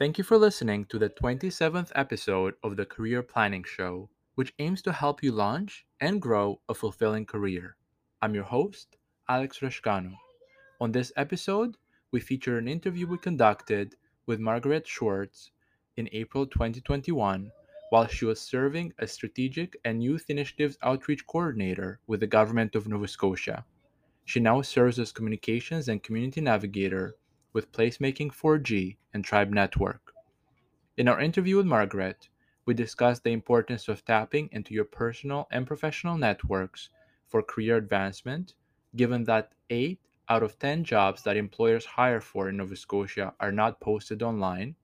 Thank you for listening to the 27th episode of the Career Planning Show, which aims to help you launch and grow a fulfilling career. I'm your host, Alex Rashkano. On this episode, we feature an interview we conducted with Margaret Schwartz in April 2021 while she was serving as Strategic and Youth Initiatives Outreach Coordinator with the Government of Nova Scotia. She now serves as Communications and Community Navigator with Placemaking 4G and Tribe Network. In our interview with Margaret, we discussed the importance of tapping into your personal and professional networks for career advancement, given that 8 out of 10 jobs that employers hire for in Nova Scotia are not posted online,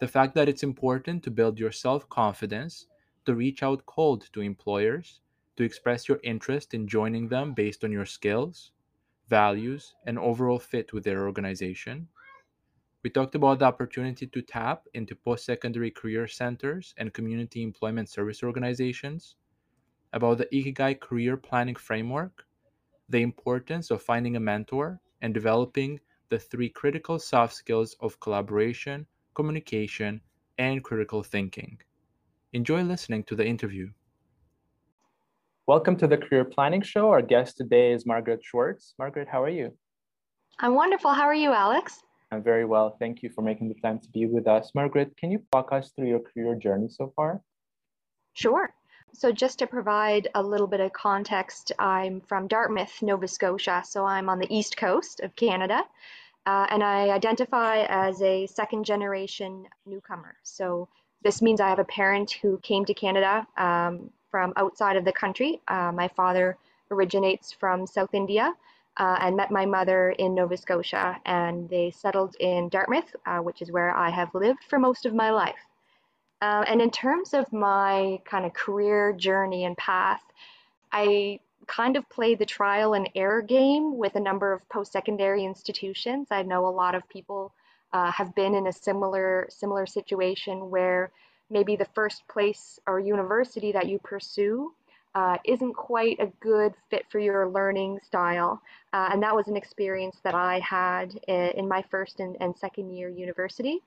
the fact that it's important to build your self confidence, to reach out cold to employers, to express your interest in joining them based on your skills, values, and overall fit with their organization. We talked about the opportunity to tap into post secondary career centers and community employment service organizations, about the Ikigai career planning framework, the importance of finding a mentor, and developing the three critical soft skills of collaboration, communication, and critical thinking. Enjoy listening to the interview. Welcome to the Career Planning Show. Our guest today is Margaret Schwartz. Margaret, how are you? I'm wonderful. How are you, Alex? I'm very well. Thank you for making the time to be with us. Margaret, can you walk us through your career journey so far? Sure. So, just to provide a little bit of context, I'm from Dartmouth, Nova Scotia. So, I'm on the east coast of Canada. Uh, and I identify as a second generation newcomer. So, this means I have a parent who came to Canada um, from outside of the country. Uh, my father originates from South India uh, and met my mother in Nova Scotia, and they settled in Dartmouth, uh, which is where I have lived for most of my life. Uh, and in terms of my kind of career journey and path, I kind of played the trial and error game with a number of post-secondary institutions. I know a lot of people uh, have been in a similar similar situation where maybe the first place or university that you pursue uh, isn't quite a good fit for your learning style. Uh, and that was an experience that I had in, my first and, and, second year university.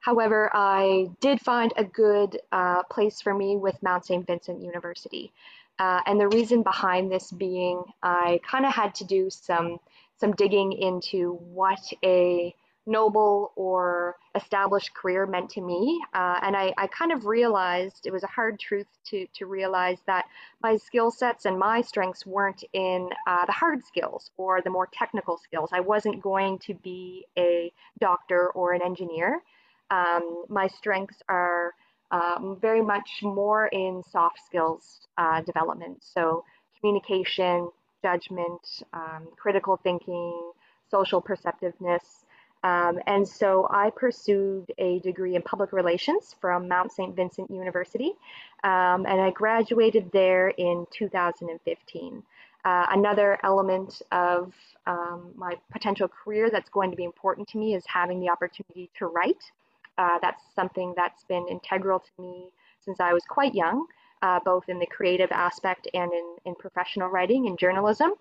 However, I did find a good uh, place for me with Mount St. Vincent University. Uh, and the reason behind this being I kind of had to do some some digging into what a noble or established career meant to me. Uh, and I, I, kind of realized it was a hard truth to, to realize that my skill sets and my strengths weren't in uh, the hard skills or the more technical skills. I wasn't going to be a doctor or an engineer. Um, my strengths are um, very much more in soft skills uh, development. So communication, judgment, um, critical thinking, social perceptiveness, um, and so I pursued a degree in public relations from Mount St. Vincent University, um, and I graduated there in 2015. Uh, another element of um, my potential career that's going to be important to me is having the opportunity to write. Uh, that's something that's been integral to me since I was quite young, uh, both in the creative aspect and in, in professional writing and journalism.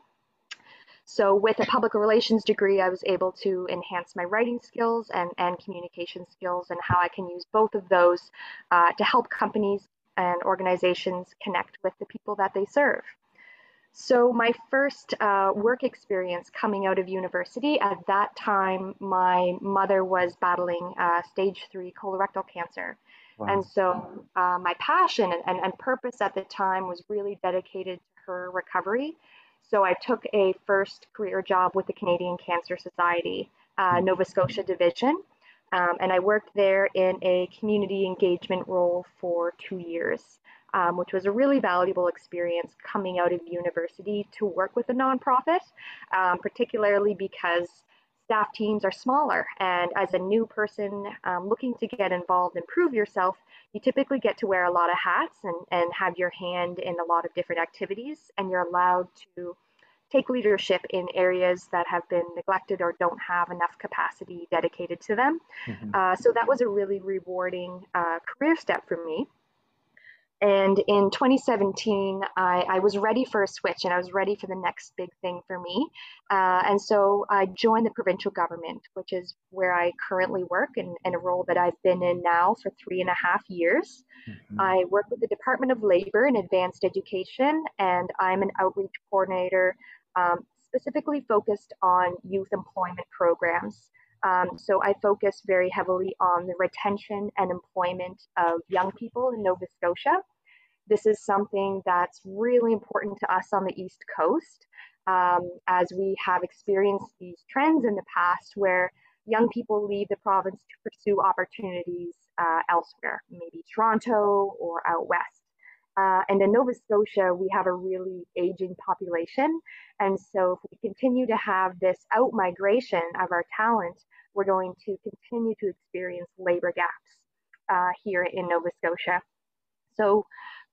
So with a public relations degree, I was able to enhance my writing skills and, and communication skills and how I can use both of those uh, to help companies and organizations connect with the people that they serve. So my first uh, work experience coming out of university, at that time, my mother was battling uh, stage three colorectal cancer. Wow. And so uh, my passion and, and, and purpose at the time was really dedicated to her recovery so I took a first career job with the Canadian Cancer Society, uh, hmm. Nova Scotia division. Um, and I worked there in a community engagement role for two years, um, which was a really valuable experience coming out of university to work with a nonprofit, um, particularly because staff teams are smaller. And as a new person um, looking to get involved and prove yourself, you typically get to wear a lot of hats and, and have your hand in a lot of different activities, and you're allowed to take leadership in areas that have been neglected or don't have enough capacity dedicated to them. Mm-hmm. Uh, so that was a really rewarding uh, career step for me. And in 2017, I, I, was ready for a switch and I was ready for the next big thing for me. Uh, and so I joined the provincial government, which is where I currently work in, in a role that I've been in now for three and a half years. Mm-hmm. I work with the Department of Labor and Advanced Education, and I'm an outreach coordinator um, specifically focused on youth employment programs. Um, so I focus very heavily on the retention and employment of young people in Nova Scotia. This is something that's really important to us on the East Coast, um, as we have experienced these trends in the past where young people leave the province to pursue opportunities uh, elsewhere, maybe Toronto or out west. Uh, and in Nova Scotia, we have a really aging population. And so, if we continue to have this out migration of our talent, we're going to continue to experience labor gaps uh, here in Nova Scotia. So,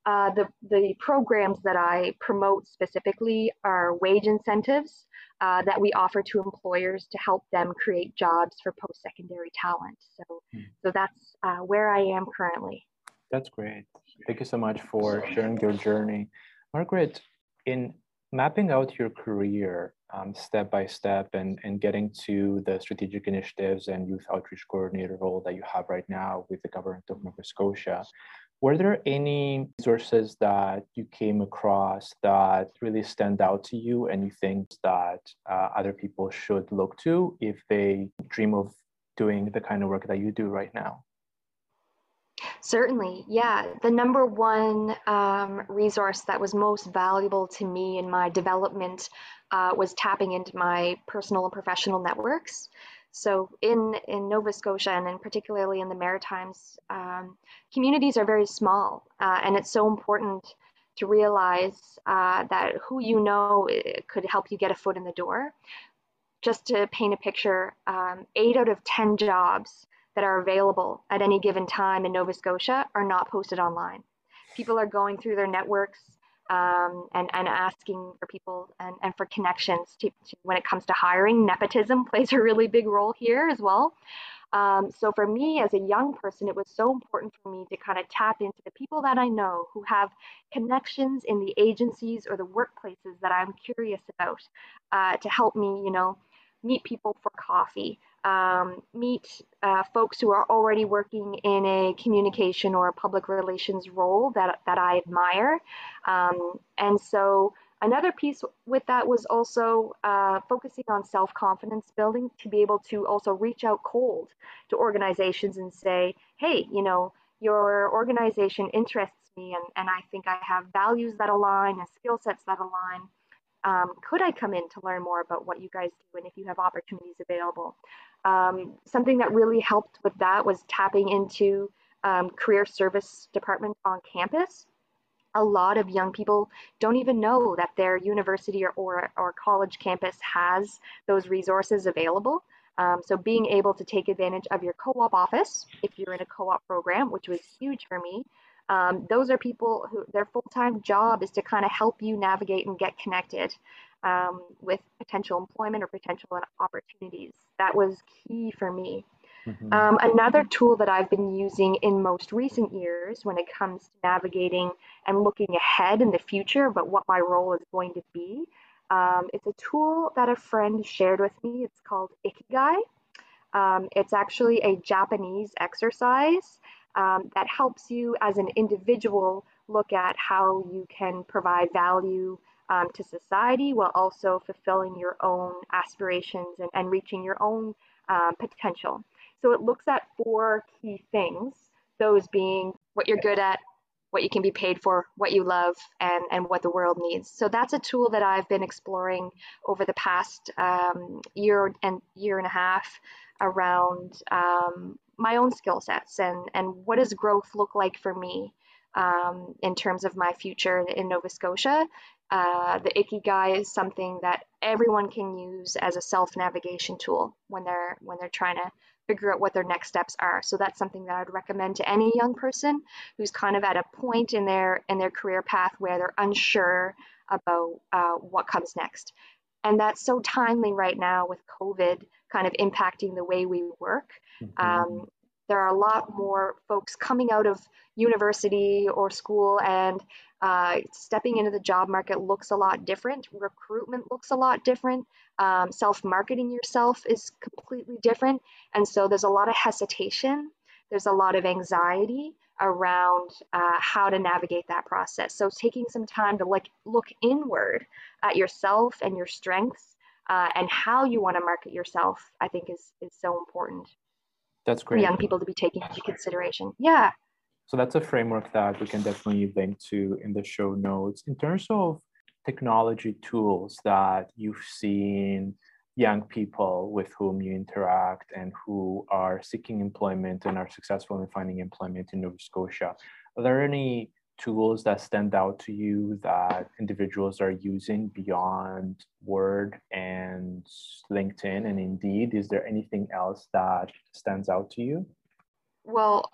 uh, the, the programs that I promote specifically are wage incentives uh, that we offer to employers to help them create jobs for post secondary talent. So, hmm. so that's uh, where I am currently. That's great. Thank you so much for sharing your journey. Margaret, in mapping out your career um, step by step and, and getting to the strategic initiatives and youth outreach coordinator role that you have right now with the government of Nova Scotia, were there any resources that you came across that really stand out to you and you think that uh, other people should look to if they dream of doing the kind of work that you do right now? Certainly, yeah. The number one um, resource that was most valuable to me in my development uh, was tapping into my personal and professional networks. So in in Nova Scotia and in particularly in the Maritimes, um, communities are very small, uh, and it's so important to realize uh, that who you know eh, could help you get a foot in the door. Just to paint a picture, um, eight out of ten jobs that are available at any given time in Nova Scotia are not posted online. People are going through their networks um, and, and asking for people and, and for connections to, to, when it comes to hiring. Nepotism plays a really big role here as well. Um, so for me as a young person, it was so important for me to kind of tap into the people that I know who have connections in the agencies or the workplaces that I'm curious about uh, to help me, you know, meet people for coffee, um, meet uh, folks who are already working in a communication or a public relations role that, that I admire. Um, and so another piece with that was also uh, focusing on self-confidence building to be able to also reach out cold to organizations and say, hey, you know, your organization interests me and, and I think I have values that align and skill sets that align um, could I come in to learn more about what you guys do and if you have opportunities available? Um, something that really helped with that was tapping into um, career service department on campus. A lot of young people don't even know that their university or, or, or college campus has those resources available. Um, so being able to take advantage of your co-op office, if you're in a co-op program, which was huge for me, um, those are people who their full-time job is to kind of help you navigate and get connected um, with potential employment or potential opportunities. That was key for me. Mm-hmm. Um, another tool that I've been using in most recent years when it comes to navigating and looking ahead in the future about what my role is going to be, um, it's a tool that a friend shared with me. It's called Ikigai. Um, it's actually a Japanese exercise um, that helps you as an individual look at how you can provide value um, to society while also fulfilling your own aspirations and, and reaching your own um, potential. So it looks at four key things, those being what you're good at, what you can be paid for, what you love, and, and what the world needs. So that's a tool that I've been exploring over the past um, year and year and a half around um, my own skill sets and, and what does growth look like for me um, in terms of my future in Nova Scotia. Uh, the Ikigai is something that everyone can use as a self-navigation tool when they're when they're trying to figure out what their next steps are. So that's something that I'd recommend to any young person who's kind of at a point in their in their career path where they're unsure about uh, what comes next. And that's so timely right now with COVID kind of impacting the way we work. Mm-hmm. Um, there are a lot more folks coming out of university or school and uh, stepping into the job market looks a lot different. Recruitment looks a lot different. Um, self marketing yourself is completely different. And so there's a lot of hesitation, there's a lot of anxiety around uh, how to navigate that process. So taking some time to like look inward at yourself and your strengths uh, and how you want to market yourself, I think is is so important. That's great. For young people to be taking into consideration. Yeah. So that's a framework that we can definitely link to in the show notes. In terms of technology tools that you've seen young people with whom you interact and who are seeking employment and are successful in finding employment in Nova Scotia. Are there any tools that stand out to you that individuals are using beyond Word and LinkedIn and Indeed? Is there anything else that stands out to you? Well,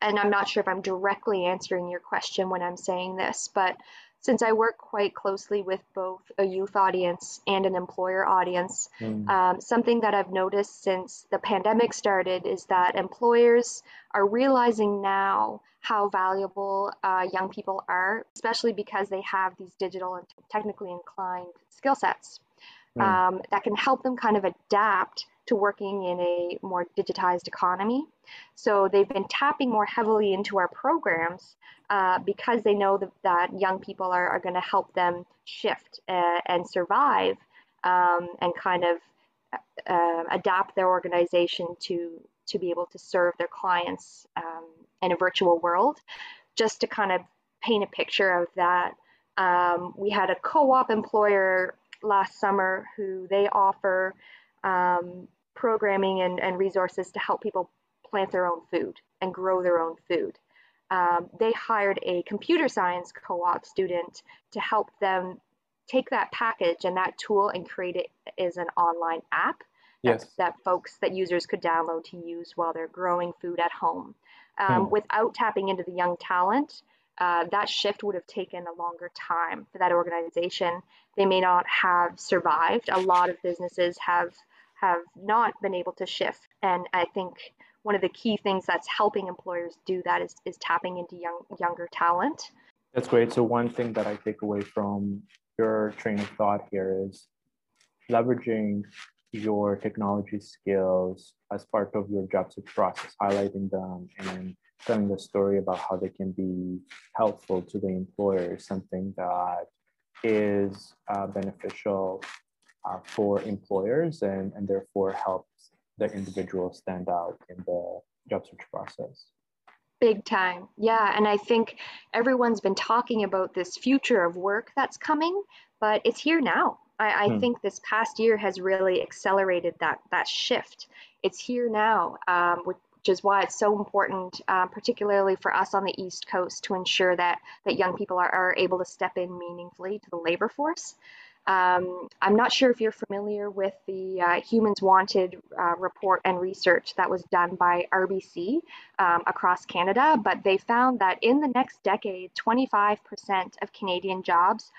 and I'm not sure if I'm directly answering your question when I'm saying this, but since I work quite closely with both a youth audience and an employer audience, mm. um, something that I've noticed since the pandemic started is that employers are realizing now how valuable uh, young people are, especially because they have these digital and technically inclined skill sets mm. um, that can help them kind of adapt to working in a more digitized economy. So they've been tapping more heavily into our programs uh, because they know that, that young people are, are going to help them shift uh, and survive um, and kind of uh, adapt their organization to to be able to serve their clients um, in a virtual world. Just to kind of paint a picture of that, um, we had a co-op employer last summer who they offer um, programming and, and resources to help people plant their own food and grow their own food. Um, they hired a computer science co-op student to help them take that package and that tool and create it as an online app yes. that, that folks that users could download to use while they're growing food at home um, hmm. without tapping into the young talent uh, that shift would have taken a longer time for that organization they may not have survived a lot of businesses have have not been able to shift. And I think one of the key things that's helping employers do that is, is tapping into young younger talent. That's great. So one thing that I take away from your train of thought here is leveraging your technology skills as part of your job search process, highlighting them and telling the story about how they can be helpful to the employer is something that is uh, beneficial uh, for employers and, and therefore helps the individual stand out in the job search process. Big time. Yeah. And I think everyone's been talking about this future of work that's coming, but it's here now. I, I hmm. think this past year has really accelerated that that shift. It's here now, um, which, which is why it's so important, uh, particularly for us on the East Coast, to ensure that that young people are, are able to step in meaningfully to the labor force. Um, I'm not sure if you're familiar with the uh, Humans Wanted uh, report and research that was done by RBC um, across Canada, but they found that in the next decade, 25% of Canadian jobs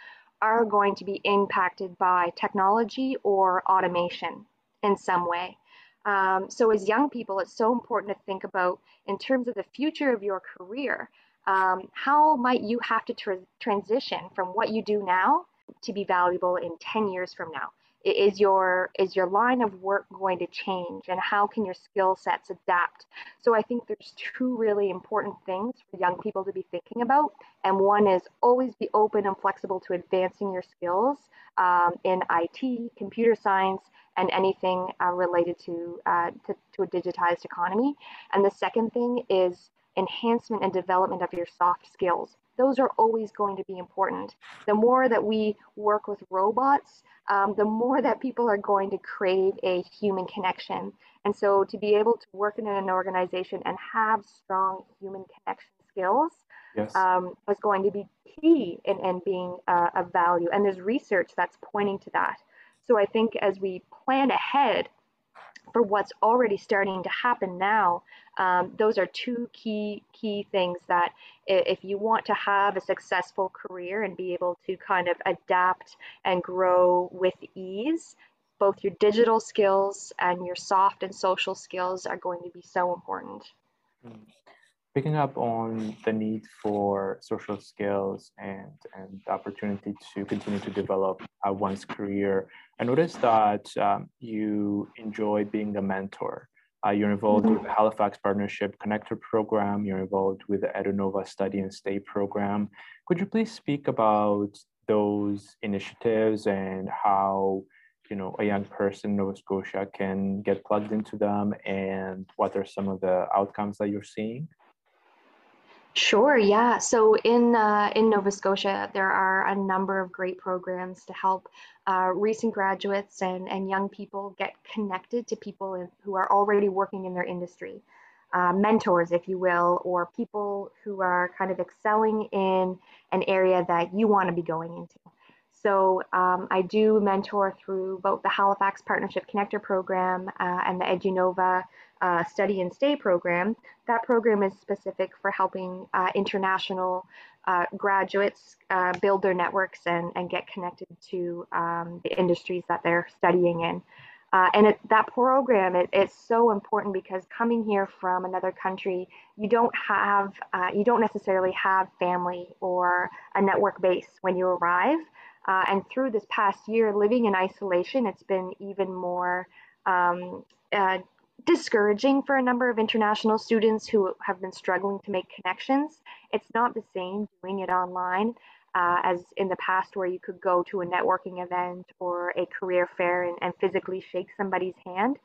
are going to be impacted by technology or automation in some way. Um, so, as young people, it's so important to think about in terms of the future of your career. Um, how might you have to tra- transition from what you do now to be valuable in 10 years from now? Is your is your line of work going to change and how can your skill sets adapt? So I think there's two really important things for young people to be thinking about. And one is always be open and flexible to advancing your skills um, in IT, computer science, and anything uh, related to, uh, to, to a digitized economy. And the second thing is enhancement and development of your soft skills those are always going to be important. The more that we work with robots, um, the more that people are going to crave a human connection. And so to be able to work in an organization and have strong human connection skills yes. um, is going to be key in, in being uh, of value. And there's research that's pointing to that. So I think as we plan ahead for what's already starting to happen now, um, those are two key key things that if you want to have a successful career and be able to kind of adapt and grow with ease, both your digital skills and your soft and social skills are going to be so important. Mm. Picking up on the need for social skills and, and the opportunity to continue to develop uh, one's career, I noticed that um, you enjoy being a mentor. Uh, you're involved mm-hmm. with the Halifax Partnership Connector Program. You're involved with the EduNova Study and Stay program. Could you please speak about those initiatives and how you know a young person in Nova Scotia can get plugged into them, and what are some of the outcomes that you're seeing? Sure, yeah. So in uh, in Nova Scotia, there are a number of great programs to help uh, recent graduates and, and young people get connected to people who are already working in their industry, uh, mentors, if you will, or people who are kind of excelling in an area that you want to be going into. So um, I do mentor through both the Halifax Partnership Connector Program uh, and the EduNova uh, Study and Stay program. That program is specific for helping uh, international uh, graduates uh, build their networks and, and get connected to um, the industries that they're studying in. Uh, and it, that program it, it's so important because coming here from another country, you don't have, you don't necessarily have family or a network base when you arrive. Uh, and through this past year, living in isolation, it's been even more um, uh, discouraging for a number of international students who have been struggling to make connections. It's not the same doing it online uh, as in the past, where you could go to a networking event or a career fair and, and physically shake somebody's hand.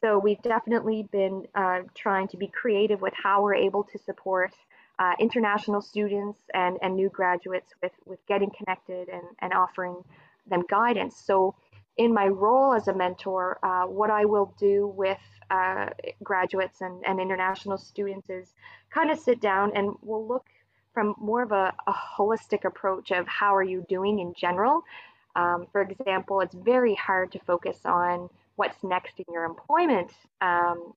So we've definitely been uh, trying to be creative with how we're able to support uh, international students and, and new graduates with, with getting connected and, and offering them guidance. So in my role as a mentor, uh, what I will do with uh, graduates and, and international students is kind of sit down and we'll look from more of a, a holistic approach of how are you doing in general. Um, for example, it's very hard to focus on what's next in your employment um,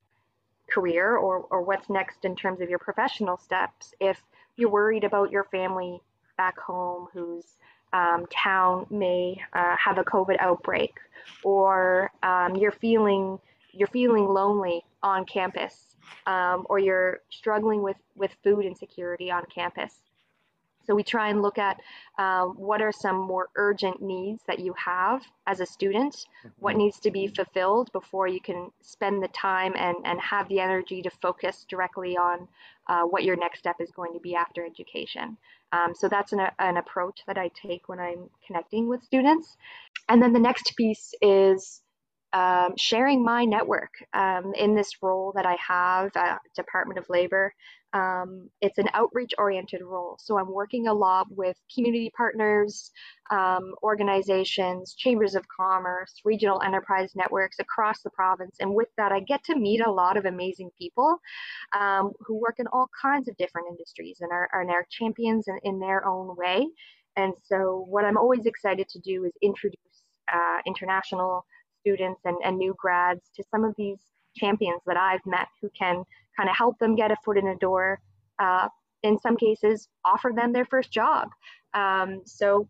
career or, or what's next in terms of your professional steps if you're worried about your family back home whose um, town may uh, have a COVID outbreak or um, you're feeling you're feeling lonely on campus um, or you're struggling with, with food insecurity on campus. So we try and look at uh, what are some more urgent needs that you have as a student, mm-hmm. what needs to be fulfilled before you can spend the time and, and have the energy to focus directly on uh, what your next step is going to be after education. Um, so that's an, an approach that I take when I'm connecting with students. And then the next piece is um, sharing my network um, in this role that I have at Department of Labor. Um, it's an outreach oriented role. So I'm working a lot with community partners, um, organizations, chambers of commerce, regional enterprise networks across the province. And with that, I get to meet a lot of amazing people um, who work in all kinds of different industries and are, are champions in, in their own way. And so, what I'm always excited to do is introduce uh, international students and, and new grads to some of these champions that I've met who can kind of help them get a foot in the door. Uh, in some cases, offer them their first job. Um, so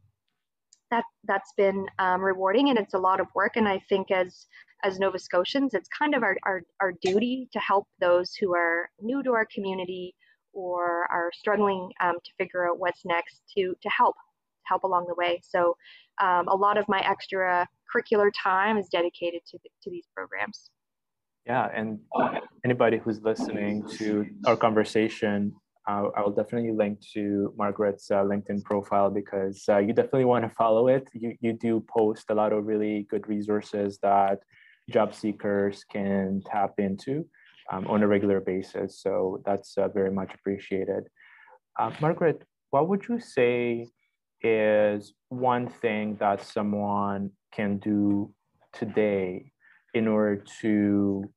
that that's been um, rewarding, and it's a lot of work. And I think as as Nova Scotians, it's kind of our, our, our duty to help those who are new to our community or are struggling um, to figure out what's next to to help help along the way. So um, a lot of my extra curricular time is dedicated to, to these programs. Yeah, and anybody who's listening to our conversation, uh, I will definitely link to Margaret's uh, LinkedIn profile because uh, you definitely want to follow it. You, you do post a lot of really good resources that job seekers can tap into um, on a regular basis. So that's uh, very much appreciated. Uh, Margaret, what would you say is one thing that someone can do today in order to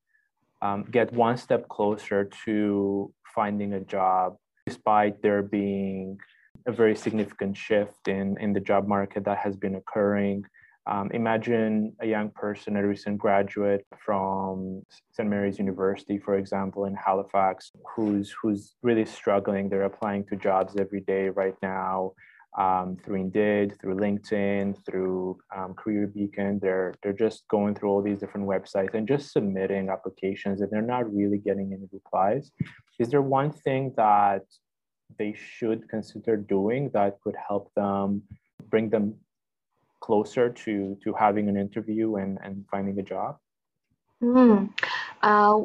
um, get one step closer to finding a job, despite there being a very significant shift in, in the job market that has been occurring. Um, imagine a young person, a recent graduate from St. Mary's University, for example, in Halifax, who's who's really struggling. They're applying to jobs every day right now. Um, through Indeed, through LinkedIn, through um, CareerBeacon. They're they're just going through all these different websites and just submitting applications, and they're not really getting any replies. Is there one thing that they should consider doing that could help them bring them closer to to having an interview and and finding a job? Mm. Uh,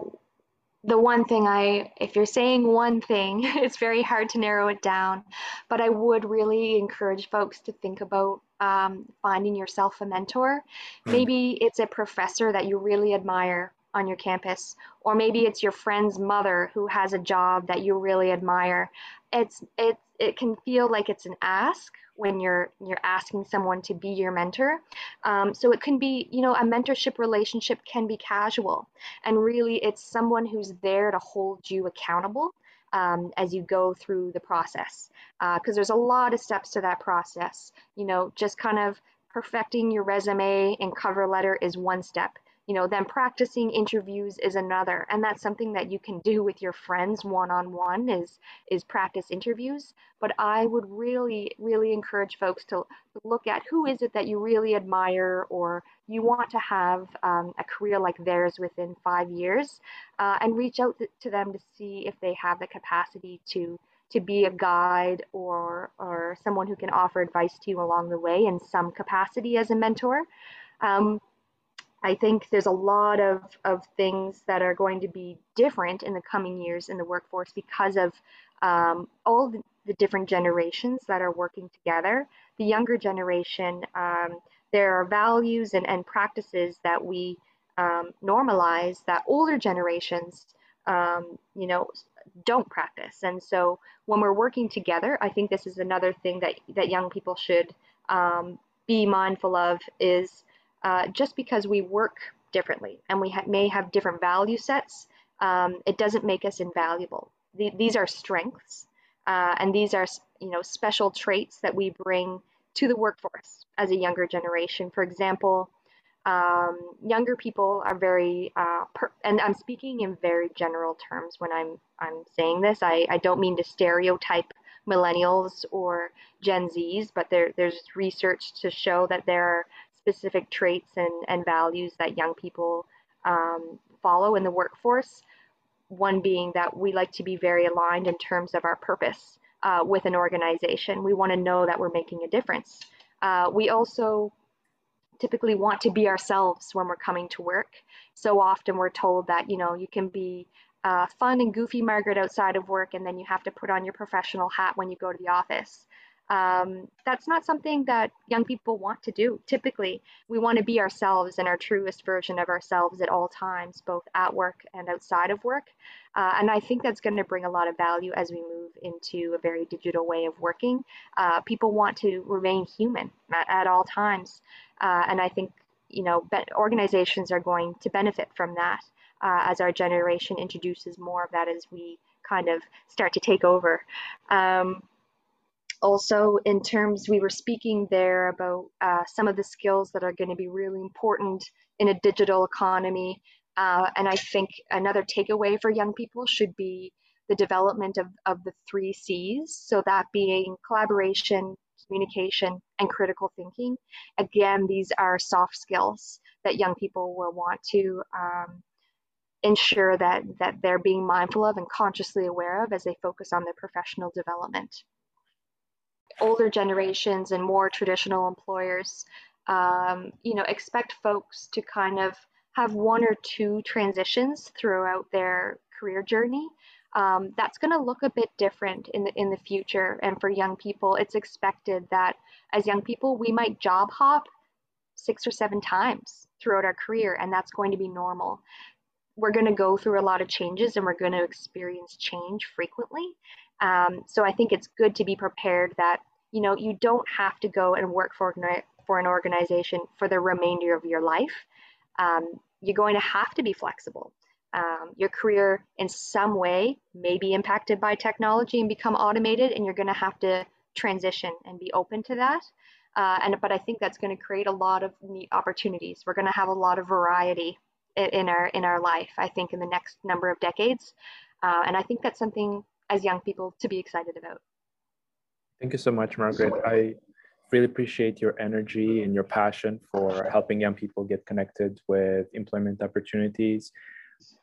the one thing I, if you're saying one thing, it's very hard to narrow it down, but I would really encourage folks to think about um, finding yourself a mentor. Hmm. Maybe it's a professor that you really admire on your campus, or maybe it's your friend's mother who has a job that you really admire. It's it it can feel like it's an ask when you're you're asking someone to be your mentor. Um, so it can be, you know, a mentorship relationship can be casual, and really it's someone who's there to hold you accountable um, as you go through the process. Because uh, there's a lot of steps to that process. You know, just kind of perfecting your resume and cover letter is one step you know then practicing interviews is another and that's something that you can do with your friends one-on-one is is practice interviews. But i would really really encourage folks to look at who is it that you really admire or you want to have um, a career like theirs within five years uh, and reach out to them to see if they have the capacity to to be a guide or or someone who can offer advice to you along the way in some capacity as a mentor. Um, I think there's a lot of, of things that are going to be different in the coming years in the workforce because of um, all the, the, different generations that are working together. The younger generation, um, there are values and, and practices that we um, normalize that older generations, um, you know, don't practice. And so when we're working together, I think this is another thing that, that young people should um, be mindful of is uh, just because we work differently and we ha may have different value sets, um, it doesn't make us invaluable. The, these are strengths, uh, and these are you know special traits that we bring to the workforce as a younger generation. For example, um, younger people are very, uh, and I'm speaking in very general terms when I'm I'm saying this. I, I don't mean to stereotype millennials or Gen Zs, but there, there's research to show that there are specific traits and, and values that young people um, follow in the workforce. One being that we like to be very aligned in terms of our purpose uh, with an organization. We want to know that we're making a difference. Uh, we also typically want to be ourselves when we're coming to work. So often we're told that, you know, you can be uh, fun and goofy Margaret outside of work and then you have to put on your professional hat when you go to the office um, that's not something that young people want to do. Typically, we want to be ourselves and our truest version of ourselves at all times, both at work and outside of work. Uh, and I think that's going to bring a lot of value as we move into a very digital way of working. Uh, people want to remain human at, at all times. Uh, and I think, you know, organizations are going to benefit from that uh, as our generation introduces more of that as we kind of start to take over. Um, also in terms we were speaking there about uh, some of the skills that are going to be really important in a digital economy. Uh, and i think another takeaway for young people should be the development of, of the three c's. So that being collaboration communication and critical thinking. Again these are soft skills that young people will want to um, ensure that that they're being mindful of and consciously aware of as they focus on their professional development older generations and more traditional employers, um, you know, expect folks to kind of have one or two transitions throughout their career journey. Um, that's going to look a bit different in the in the future. And for young people, it's expected that as young people, we might job hop six or seven times throughout our career, and that's going to be normal. We're going to go through a lot of changes, and we're going to experience change frequently. Um, so I think it's good to be prepared that you know you don't have to go and work for for an organization for the remainder of your life. Um, you're going to have to be flexible. Um, your career in some way may be impacted by technology and become automated, and you're going to have to transition and be open to that. Uh, and but I think that's going to create a lot of neat opportunities. We're going to have a lot of variety in, in our in our life. I think in the next number of decades, uh, and I think that's something as young people to be excited about. Thank you so much, Margaret. I really appreciate your energy and your passion for helping young people get connected with employment opportunities.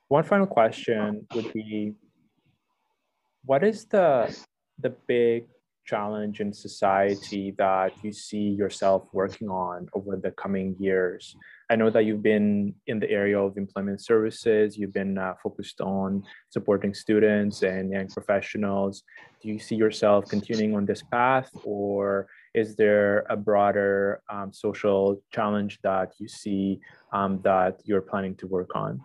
One final question would be what is the the big challenge in society that you see yourself working on over the coming years? I know that you've been in the area of employment services, you've been uh, focused on supporting students and young professionals. Do you see yourself continuing on this path, or is there a broader um, social challenge that you see um, that you're planning to work on?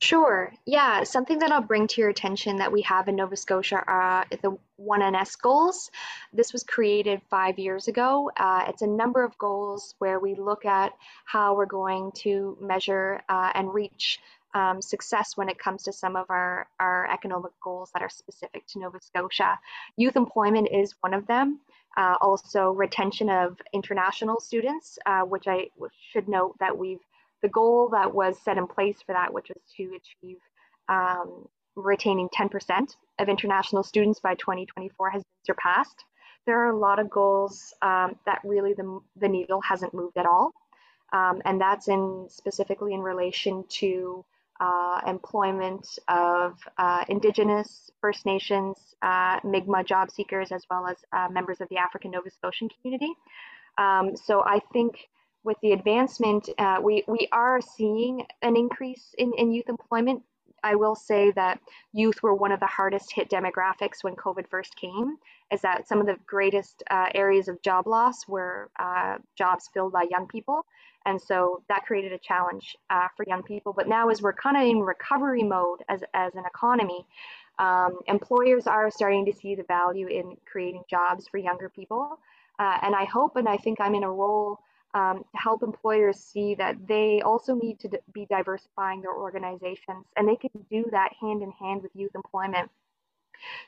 Sure. Yeah, something that I'll bring to your attention that we have in Nova Scotia are the 1NS goals. This was created five years ago. Uh, it's a number of goals where we look at how we're going to measure uh, and reach um, success when it comes to some of our, our economic goals that are specific to Nova Scotia. Youth employment is one of them. Uh, also, retention of international students, uh, which I should note that we've the goal that was set in place for that, which was to achieve um, retaining 10% of international students by 2024, has been surpassed. There are a lot of goals um, that really the, the needle hasn't moved at all. Um, and that's in specifically in relation to uh, employment of uh, Indigenous, First Nations, uh, Mi'kmaq job seekers, as well as uh, members of the African Nova Scotian community. Um, so I think with the advancement, uh, we, we are seeing an increase in, in youth employment. I will say that youth were one of the hardest hit demographics when COVID first came, is that some of the greatest uh, areas of job loss were uh, jobs filled by young people. And so that created a challenge uh, for young people. But now, as we're kind of in recovery mode as, as an economy, um, employers are starting to see the value in creating jobs for younger people. Uh, and I hope and I think I'm in a role um, to help employers see that they also need to be diversifying their organizations and they can do that hand in hand with youth employment.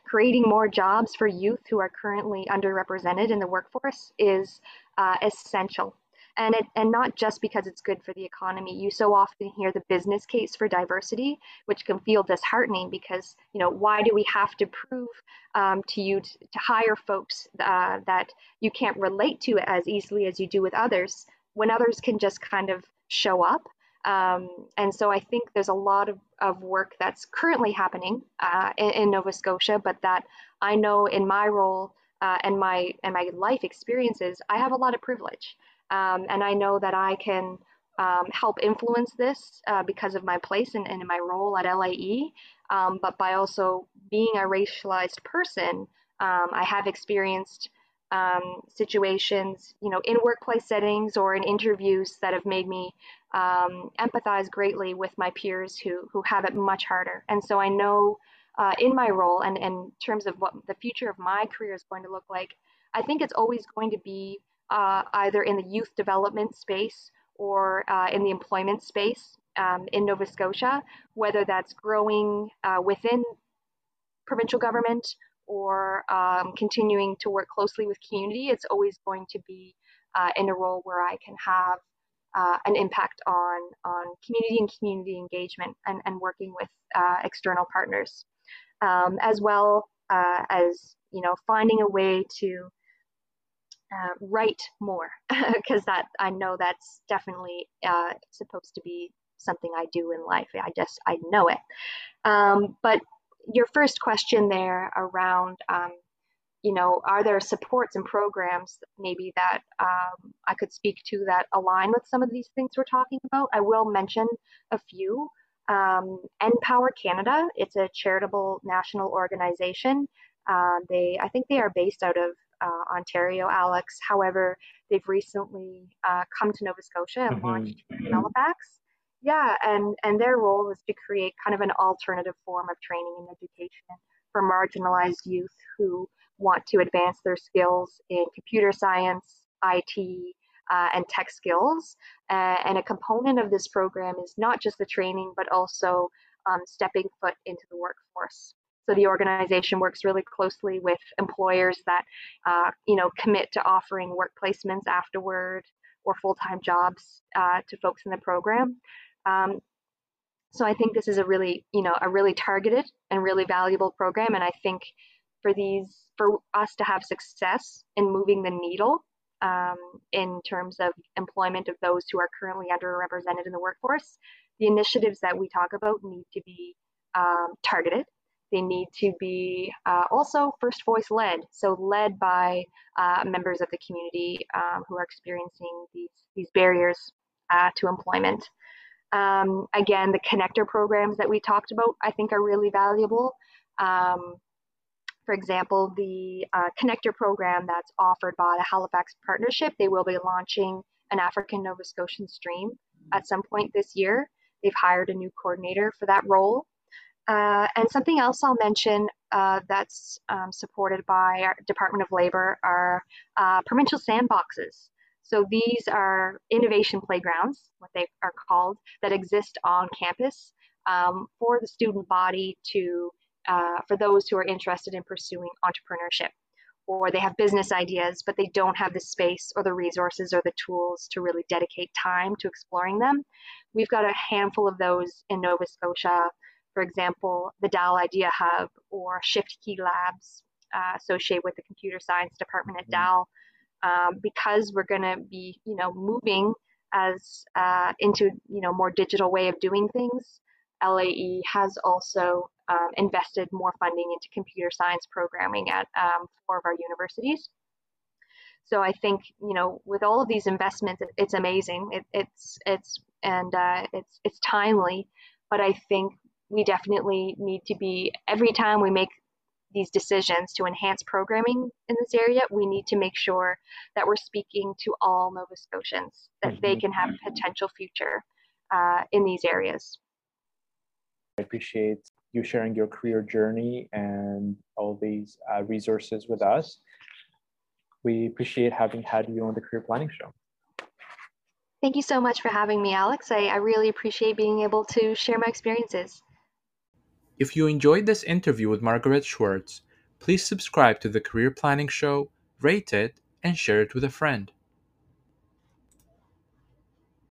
Creating more jobs for youth who are currently underrepresented in the workforce is uh, essential and it, and not just because it's good for the economy. You so often hear the business case for diversity, which can feel disheartening because you know why do we have to prove um, to you to, to hire folks uh, that you can't relate to it as easily as you do with others when others can just kind of show up. Um, and so I think there's a lot of, of work that's currently happening uh, in, in, Nova Scotia, but that I know in my role uh, and my and my life experiences, I have a lot of privilege. Um, and I know that I can um, help influence this uh, because of my place and, my role at LIE. Um, but by also being a racialized person, um, I have experienced um, situations, you know, in workplace settings or in interviews that have made me um, empathize greatly with my peers who who have it much harder. And so I know uh, in my role and in terms of what the future of my career is going to look like, I think it's always going to be uh, either in the youth development space or uh, in the employment space um, in Nova Scotia, whether that's growing uh, within provincial government or um, continuing to work closely with community, it's always going to be uh, in a role where I can have uh, an impact on, on community and community engagement and, and working with uh, external partners, um, as well as you know finding a way to uh, write more because that I know that's definitely uh, supposed to be something I do in life. I just I know it. Um, but your first question there around, um, you know, are there supports and programs maybe that um, I could speak to that align with some of these things we're talking about? I will mention a few. Um, Canada, it's a charitable national organization. Uh, they, I think they are based out of uh, Ontario, Alex. However, they've recently uh, come to Nova Scotia and mm-hmm. launched in Halifax. Yeah, and, and their role is to create kind of an alternative form of training and education for marginalized youth who want to advance their skills in computer science, IT, uh, and tech skills. Uh, and a component of this program is not just the training, but also um, stepping foot into the workforce. So the organization works really closely with employers that, uh, you know, commit to offering work placements afterward or full-time jobs uh, to folks in the program. Um, so I think this is a really, you know, a really targeted and really valuable program. And I think for these for us to have success in moving the needle um, in terms of employment of those who are currently underrepresented in the workforce, the initiatives that we talk about need to be um, targeted. They need to be uh, also first voice led, so led by uh, members of the community um, who are experiencing these, these barriers uh, to employment. Um, again, the connector programs that we talked about, I think, are really valuable. Um, for example, the uh, connector program that's offered by the Halifax Partnership, they will be launching an African Nova Scotian stream at some point this year. They've hired a new coordinator for that role. Uh, and something else I'll mention uh, that's um, supported by our Department of Labor are uh, provincial sandboxes. So these are innovation playgrounds, what they are called, that exist on campus um, for the student body to uh, for those who are interested in pursuing entrepreneurship or they have business ideas but they don't have the space or the resources or the tools to really dedicate time to exploring them we've got a handful of those in nova scotia for example the dal idea hub or shift key labs uh, associated with the computer science department at mm-hmm. dal um, because we're going to be you know moving as uh, into you know more digital way of doing things lae has also um, invested more funding into computer science programming at um, four of our universities. So I think you know with all of these investments, it, it's amazing. It, it's it's and uh, it's it's timely, but I think we definitely need to be every time we make these decisions to enhance programming in this area, we need to make sure that we're speaking to all Nova Scotians, that mm-hmm. they can have a potential future uh, in these areas. I appreciate you sharing your career journey and all these uh, resources with us. We appreciate having had you on the Career Planning Show. Thank you so much for having me, Alex. I, I really appreciate being able to share my experiences. If you enjoyed this interview with Margaret Schwartz, please subscribe to the Career Planning Show, rate it, and share it with a friend.